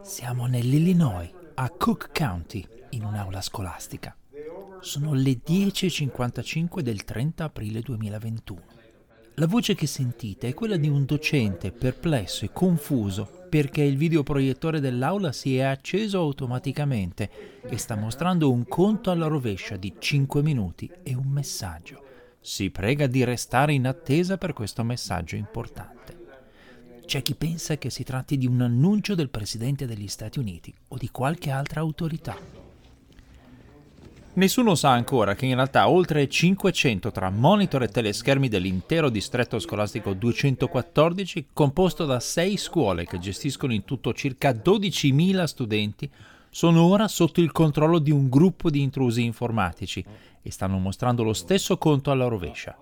Siamo nell'Illinois, a Cook County, in un'aula scolastica. Sono le 10.55 del 30 aprile 2021. La voce che sentite è quella di un docente perplesso e confuso perché il videoproiettore dell'aula si è acceso automaticamente e sta mostrando un conto alla rovescia di 5 minuti e un messaggio. Si prega di restare in attesa per questo messaggio importante. C'è chi pensa che si tratti di un annuncio del Presidente degli Stati Uniti o di qualche altra autorità. Nessuno sa ancora che in realtà oltre 500 tra monitor e teleschermi dell'intero distretto scolastico 214, composto da 6 scuole che gestiscono in tutto circa 12.000 studenti, sono ora sotto il controllo di un gruppo di intrusi informatici e stanno mostrando lo stesso conto alla rovescia.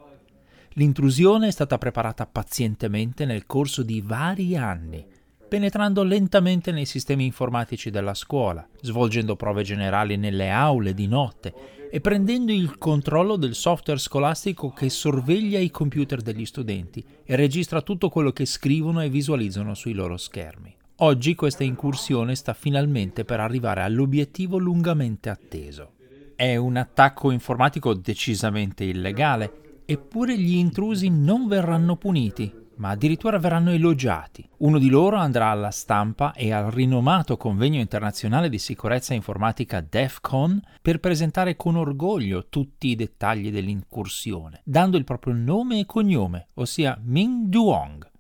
L'intrusione è stata preparata pazientemente nel corso di vari anni, penetrando lentamente nei sistemi informatici della scuola, svolgendo prove generali nelle aule di notte e prendendo il controllo del software scolastico che sorveglia i computer degli studenti e registra tutto quello che scrivono e visualizzano sui loro schermi. Oggi questa incursione sta finalmente per arrivare all'obiettivo lungamente atteso. È un attacco informatico decisamente illegale Eppure gli intrusi non verranno puniti, ma addirittura verranno elogiati. Uno di loro andrà alla stampa e al rinomato convegno internazionale di sicurezza informatica DEFCON per presentare con orgoglio tutti i dettagli dell'incursione, dando il proprio nome e cognome, ossia Ming Duong.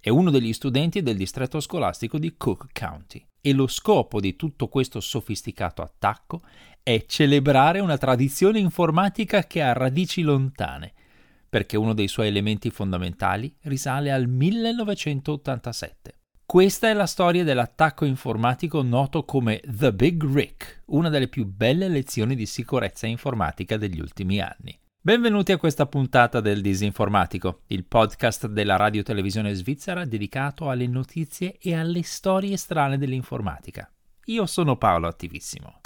È uno degli studenti del distretto scolastico di Cook County. E lo scopo di tutto questo sofisticato attacco è celebrare una tradizione informatica che ha radici lontane perché uno dei suoi elementi fondamentali risale al 1987. Questa è la storia dell'attacco informatico noto come The Big Rick, una delle più belle lezioni di sicurezza informatica degli ultimi anni. Benvenuti a questa puntata del Disinformatico, il podcast della radio televisione svizzera dedicato alle notizie e alle storie strane dell'informatica. Io sono Paolo Attivissimo.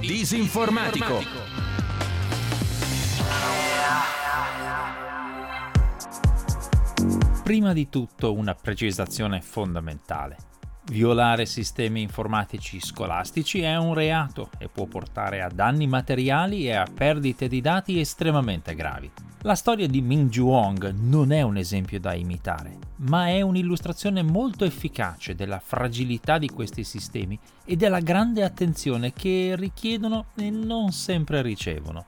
Disinformatico. Prima di tutto una precisazione fondamentale. Violare sistemi informatici scolastici è un reato e può portare a danni materiali e a perdite di dati estremamente gravi. La storia di Ming Juong non è un esempio da imitare, ma è un'illustrazione molto efficace della fragilità di questi sistemi e della grande attenzione che richiedono e non sempre ricevono.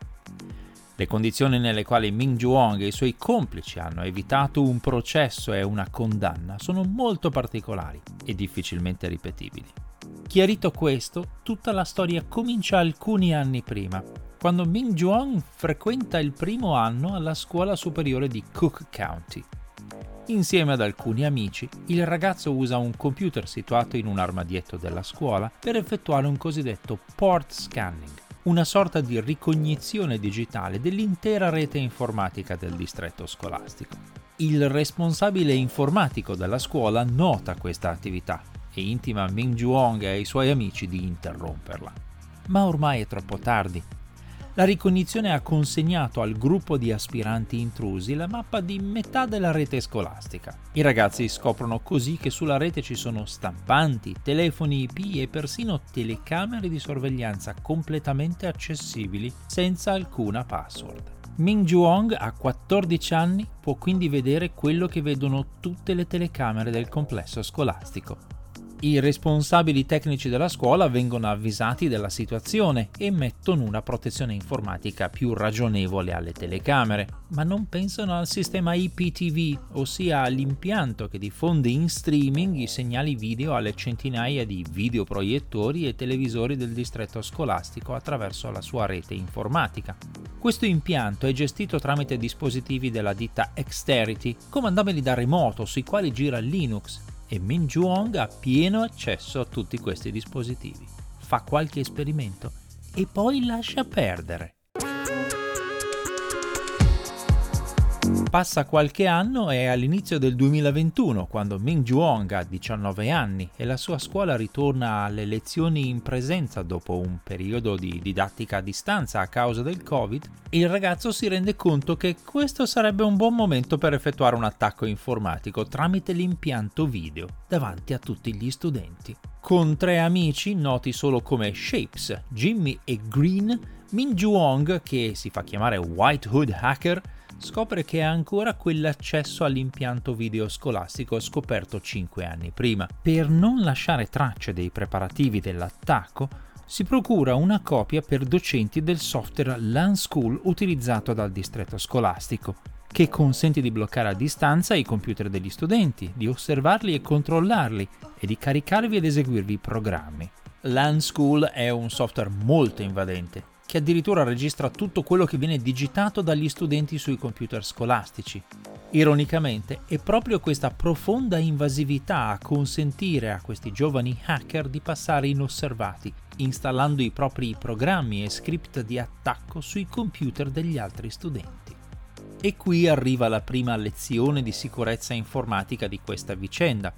Le condizioni nelle quali Ming Juong e i suoi complici hanno evitato un processo e una condanna sono molto particolari e difficilmente ripetibili. Chiarito questo, tutta la storia comincia alcuni anni prima, quando Ming Juan frequenta il primo anno alla scuola superiore di Cook County. Insieme ad alcuni amici, il ragazzo usa un computer situato in un armadietto della scuola per effettuare un cosiddetto port scanning, una sorta di ricognizione digitale dell'intera rete informatica del distretto scolastico. Il responsabile informatico della scuola nota questa attività e intima Ming Juong e ai suoi amici di interromperla. Ma ormai è troppo tardi la ricognizione ha consegnato al gruppo di aspiranti intrusi la mappa di metà della rete scolastica. I ragazzi scoprono così che sulla rete ci sono stampanti, telefoni IP e persino telecamere di sorveglianza completamente accessibili senza alcuna password. Ming Juong a 14 anni può quindi vedere quello che vedono tutte le telecamere del complesso scolastico. I responsabili tecnici della scuola vengono avvisati della situazione e mettono una protezione informatica più ragionevole alle telecamere, ma non pensano al sistema IPTV, ossia all'impianto che diffonde in streaming i segnali video alle centinaia di videoproiettori e televisori del distretto scolastico attraverso la sua rete informatica. Questo impianto è gestito tramite dispositivi della ditta Exterity, comandabili da remoto sui quali gira Linux e Min Juong ha pieno accesso a tutti questi dispositivi. Fa qualche esperimento e poi lascia perdere. Passa qualche anno e all'inizio del 2021, quando Ming Juong ha 19 anni e la sua scuola ritorna alle lezioni in presenza dopo un periodo di didattica a distanza a causa del Covid, il ragazzo si rende conto che questo sarebbe un buon momento per effettuare un attacco informatico tramite l'impianto video davanti a tutti gli studenti. Con tre amici noti solo come Shapes, Jimmy e Green, Min Juong, che si fa chiamare White Hood Hacker, scopre che ha ancora quell'accesso all'impianto video scolastico scoperto 5 anni prima. Per non lasciare tracce dei preparativi dell'attacco, si procura una copia per docenti del software LAN School utilizzato dal distretto scolastico, che consente di bloccare a distanza i computer degli studenti, di osservarli e controllarli e di caricarvi ed eseguirvi i programmi. LAN School è un software molto invadente che addirittura registra tutto quello che viene digitato dagli studenti sui computer scolastici. Ironicamente, è proprio questa profonda invasività a consentire a questi giovani hacker di passare inosservati, installando i propri programmi e script di attacco sui computer degli altri studenti. E qui arriva la prima lezione di sicurezza informatica di questa vicenda,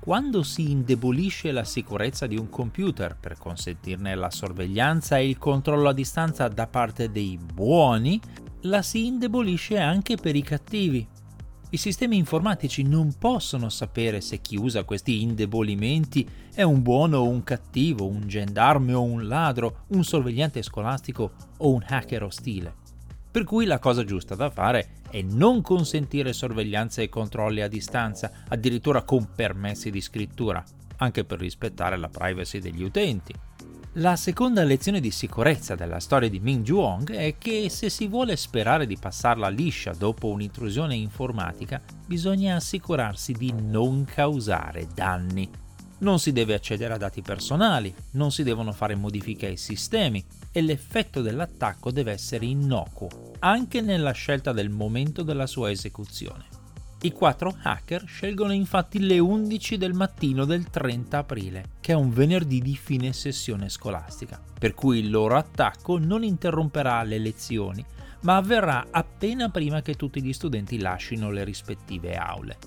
quando si indebolisce la sicurezza di un computer per consentirne la sorveglianza e il controllo a distanza da parte dei buoni, la si indebolisce anche per i cattivi. I sistemi informatici non possono sapere se chi usa questi indebolimenti è un buono o un cattivo, un gendarme o un ladro, un sorvegliante scolastico o un hacker ostile. Per cui la cosa giusta da fare è non consentire sorveglianza e controlli a distanza, addirittura con permessi di scrittura, anche per rispettare la privacy degli utenti. La seconda lezione di sicurezza della storia di Ming Juong è che se si vuole sperare di passarla liscia dopo un'intrusione informatica, bisogna assicurarsi di non causare danni. Non si deve accedere a dati personali, non si devono fare modifiche ai sistemi, e l'effetto dell'attacco deve essere innocuo, anche nella scelta del momento della sua esecuzione. I quattro hacker scelgono infatti le 11 del mattino del 30 aprile, che è un venerdì di fine sessione scolastica, per cui il loro attacco non interromperà le lezioni, ma avverrà appena prima che tutti gli studenti lasciino le rispettive aule.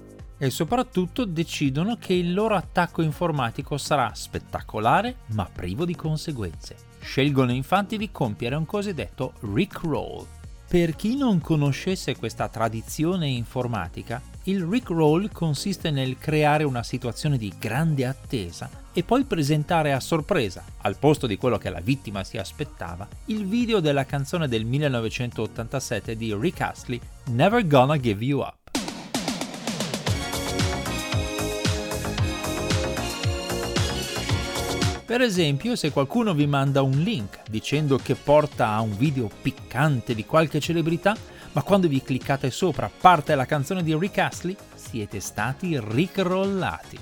E soprattutto decidono che il loro attacco informatico sarà spettacolare ma privo di conseguenze Scelgono infatti di compiere un cosiddetto Rickroll. Per chi non conoscesse questa tradizione informatica, il Rickroll consiste nel creare una situazione di grande attesa e poi presentare a sorpresa, al posto di quello che la vittima si aspettava, il video della canzone del 1987 di Rick Astley, Never Gonna Give You Up. Per esempio, se qualcuno vi manda un link dicendo che porta a un video piccante di qualche celebrità, ma quando vi cliccate sopra parte la canzone di Rick Astley, siete stati rickrollati.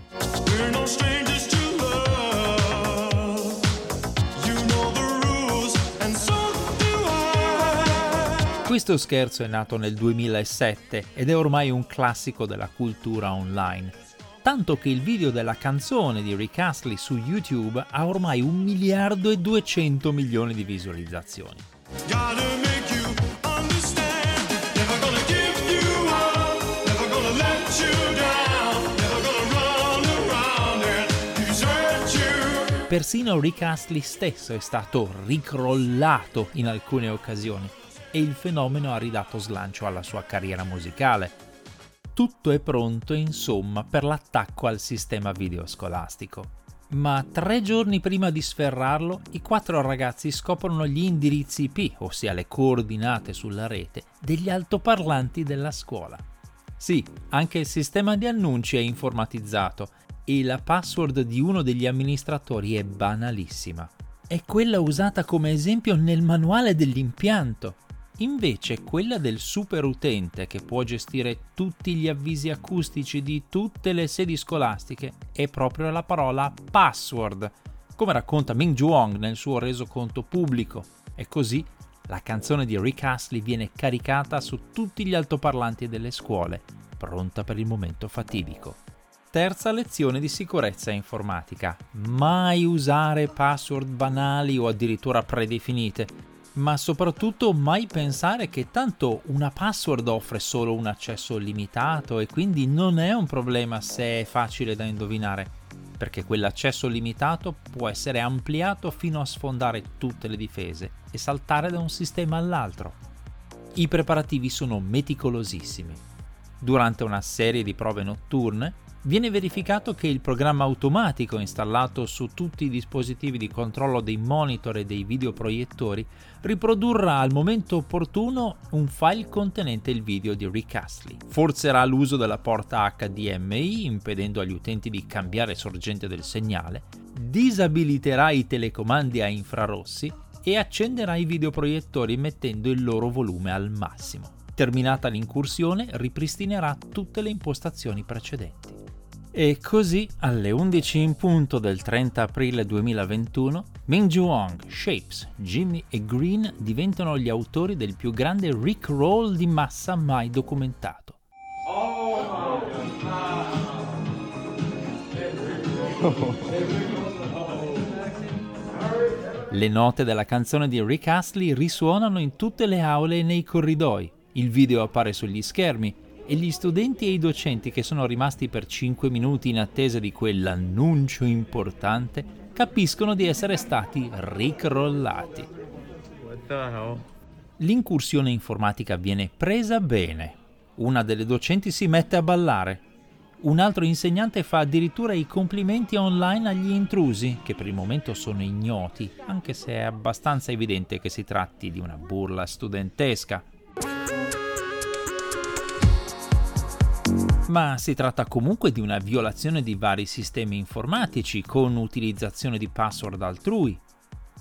Questo scherzo è nato nel 2007 ed è ormai un classico della cultura online tanto che il video della canzone di Rick Astley su YouTube ha ormai un miliardo e 200 milioni di visualizzazioni. Persino Rick Astley stesso è stato ricrollato in alcune occasioni e il fenomeno ha ridato slancio alla sua carriera musicale, tutto è pronto, insomma, per l'attacco al sistema video scolastico. Ma tre giorni prima di sferrarlo, i quattro ragazzi scoprono gli indirizzi IP, ossia le coordinate sulla rete, degli altoparlanti della scuola. Sì, anche il sistema di annunci è informatizzato e la password di uno degli amministratori è banalissima. È quella usata come esempio nel manuale dell'impianto Invece quella del super utente che può gestire tutti gli avvisi acustici di tutte le sedi scolastiche è proprio la parola password, come racconta Ming Juong nel suo resoconto pubblico. E così la canzone di Rick Astley viene caricata su tutti gli altoparlanti delle scuole, pronta per il momento fatidico. Terza lezione di sicurezza informatica. Mai usare password banali o addirittura predefinite ma soprattutto mai pensare che tanto una password offre solo un accesso limitato e quindi non è un problema se è facile da indovinare, perché quell'accesso limitato può essere ampliato fino a sfondare tutte le difese e saltare da un sistema all'altro. I preparativi sono meticolosissimi. Durante una serie di prove notturne, viene verificato che il programma automatico installato su tutti i dispositivi di controllo dei monitor e dei videoproiettori riprodurrà al momento opportuno un file contenente il video di Rick Astley. Forzerà l'uso della porta HDMI impedendo agli utenti di cambiare sorgente del segnale, disabiliterà i telecomandi a infrarossi e accenderà i videoproiettori mettendo il loro volume al massimo. Terminata l'incursione, ripristinerà tutte le impostazioni precedenti. E così, alle 11 in punto del 30 aprile 2021, Ming Wong, Shapes, Jimmy e Green diventano gli autori del più grande Rick Roll di massa mai documentato. Le note della canzone di Rick Astley risuonano in tutte le aule e nei corridoi. Il video appare sugli schermi e gli studenti e i docenti che sono rimasti per 5 minuti in attesa di quell'annuncio importante capiscono di essere stati ricrollati. L'incursione informatica viene presa bene. Una delle docenti si mette a ballare. Un altro insegnante fa addirittura i complimenti online agli intrusi, che per il momento sono ignoti, anche se è abbastanza evidente che si tratti di una burla studentesca. Ma si tratta comunque di una violazione di vari sistemi informatici con utilizzazione di password altrui.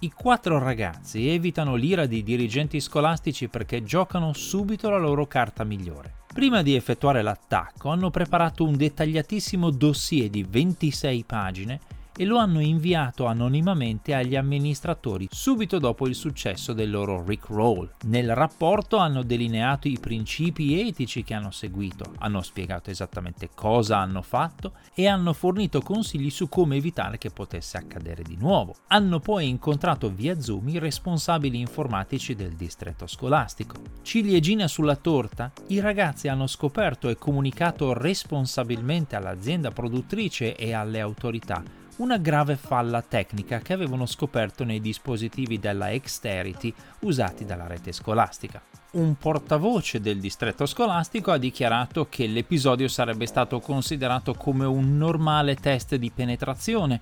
I quattro ragazzi evitano l'ira di dirigenti scolastici perché giocano subito la loro carta migliore. Prima di effettuare l'attacco hanno preparato un dettagliatissimo dossier di 26 pagine e lo hanno inviato anonimamente agli amministratori subito dopo il successo del loro Rickroll. Nel rapporto hanno delineato i principi etici che hanno seguito, hanno spiegato esattamente cosa hanno fatto e hanno fornito consigli su come evitare che potesse accadere di nuovo. Hanno poi incontrato via Zoom i responsabili informatici del distretto scolastico. Ciliegina sulla torta, i ragazzi hanno scoperto e comunicato responsabilmente all'azienda produttrice e alle autorità una grave falla tecnica che avevano scoperto nei dispositivi della Exterity usati dalla rete scolastica. Un portavoce del distretto scolastico ha dichiarato che l'episodio sarebbe stato considerato come un normale test di penetrazione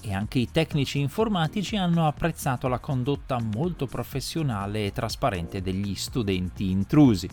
e anche i tecnici informatici hanno apprezzato la condotta molto professionale e trasparente degli studenti intrusi.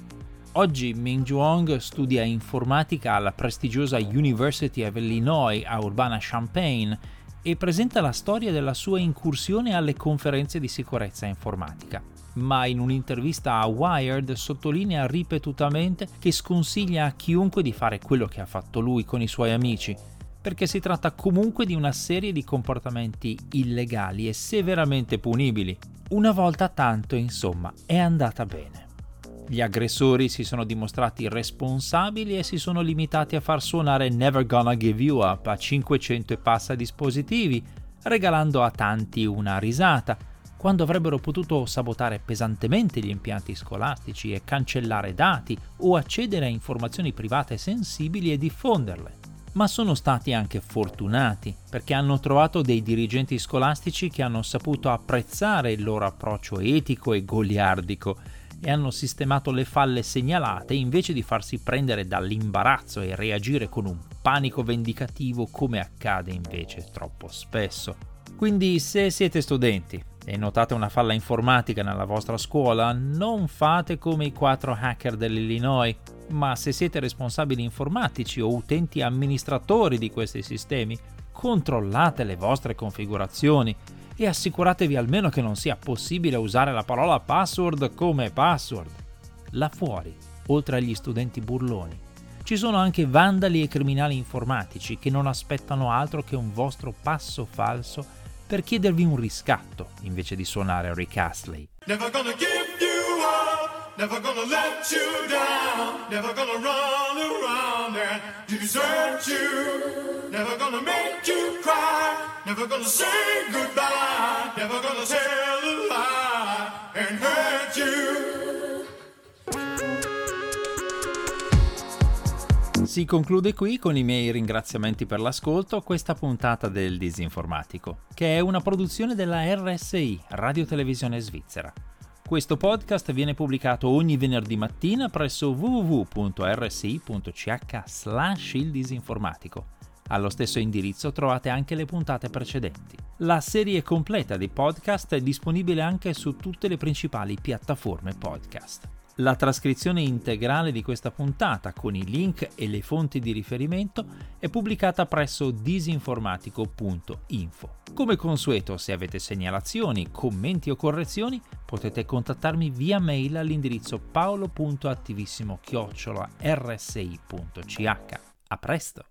Oggi Ming Zhuang studia informatica alla prestigiosa University of Illinois a Urbana-Champaign e presenta la storia della sua incursione alle conferenze di sicurezza informatica. Ma in un'intervista a Wired sottolinea ripetutamente che sconsiglia a chiunque di fare quello che ha fatto lui con i suoi amici, perché si tratta comunque di una serie di comportamenti illegali e severamente punibili. Una volta tanto, insomma, è andata bene. Gli aggressori si sono dimostrati responsabili e si sono limitati a far suonare Never Gonna Give You Up a 500 e passa dispositivi, regalando a tanti una risata, quando avrebbero potuto sabotare pesantemente gli impianti scolastici e cancellare dati o accedere a informazioni private sensibili e diffonderle. Ma sono stati anche fortunati perché hanno trovato dei dirigenti scolastici che hanno saputo apprezzare il loro approccio etico e goliardico e hanno sistemato le falle segnalate invece di farsi prendere dall'imbarazzo e reagire con un panico vendicativo come accade invece troppo spesso. Quindi se siete studenti e notate una falla informatica nella vostra scuola, non fate come i quattro hacker dell'Illinois, ma se siete responsabili informatici o utenti amministratori di questi sistemi, controllate le vostre configurazioni e assicuratevi almeno che non sia possibile usare la parola password come password. Là fuori, oltre agli studenti burloni, ci sono anche vandali e criminali informatici che non aspettano altro che un vostro passo falso per chiedervi un riscatto invece di suonare Rick Astley. Never gonna give you up, never gonna let you down, never gonna run around man to desert you. Never gonna make you cry. Never gonna say goodbye. Never gonna tell a lie and hurt you. Si conclude qui con i miei ringraziamenti per l'ascolto questa puntata del Disinformatico, che è una produzione della RSI, Radio Televisione Svizzera. Questo podcast viene pubblicato ogni venerdì mattina presso www.rsi.ch slash il disinformatico. Allo stesso indirizzo trovate anche le puntate precedenti. La serie completa di podcast è disponibile anche su tutte le principali piattaforme podcast. La trascrizione integrale di questa puntata con i link e le fonti di riferimento è pubblicata presso disinformatico.info. Come consueto, se avete segnalazioni, commenti o correzioni, potete contattarmi via mail all'indirizzo paolo.attivissimo-rsi.ch. A presto!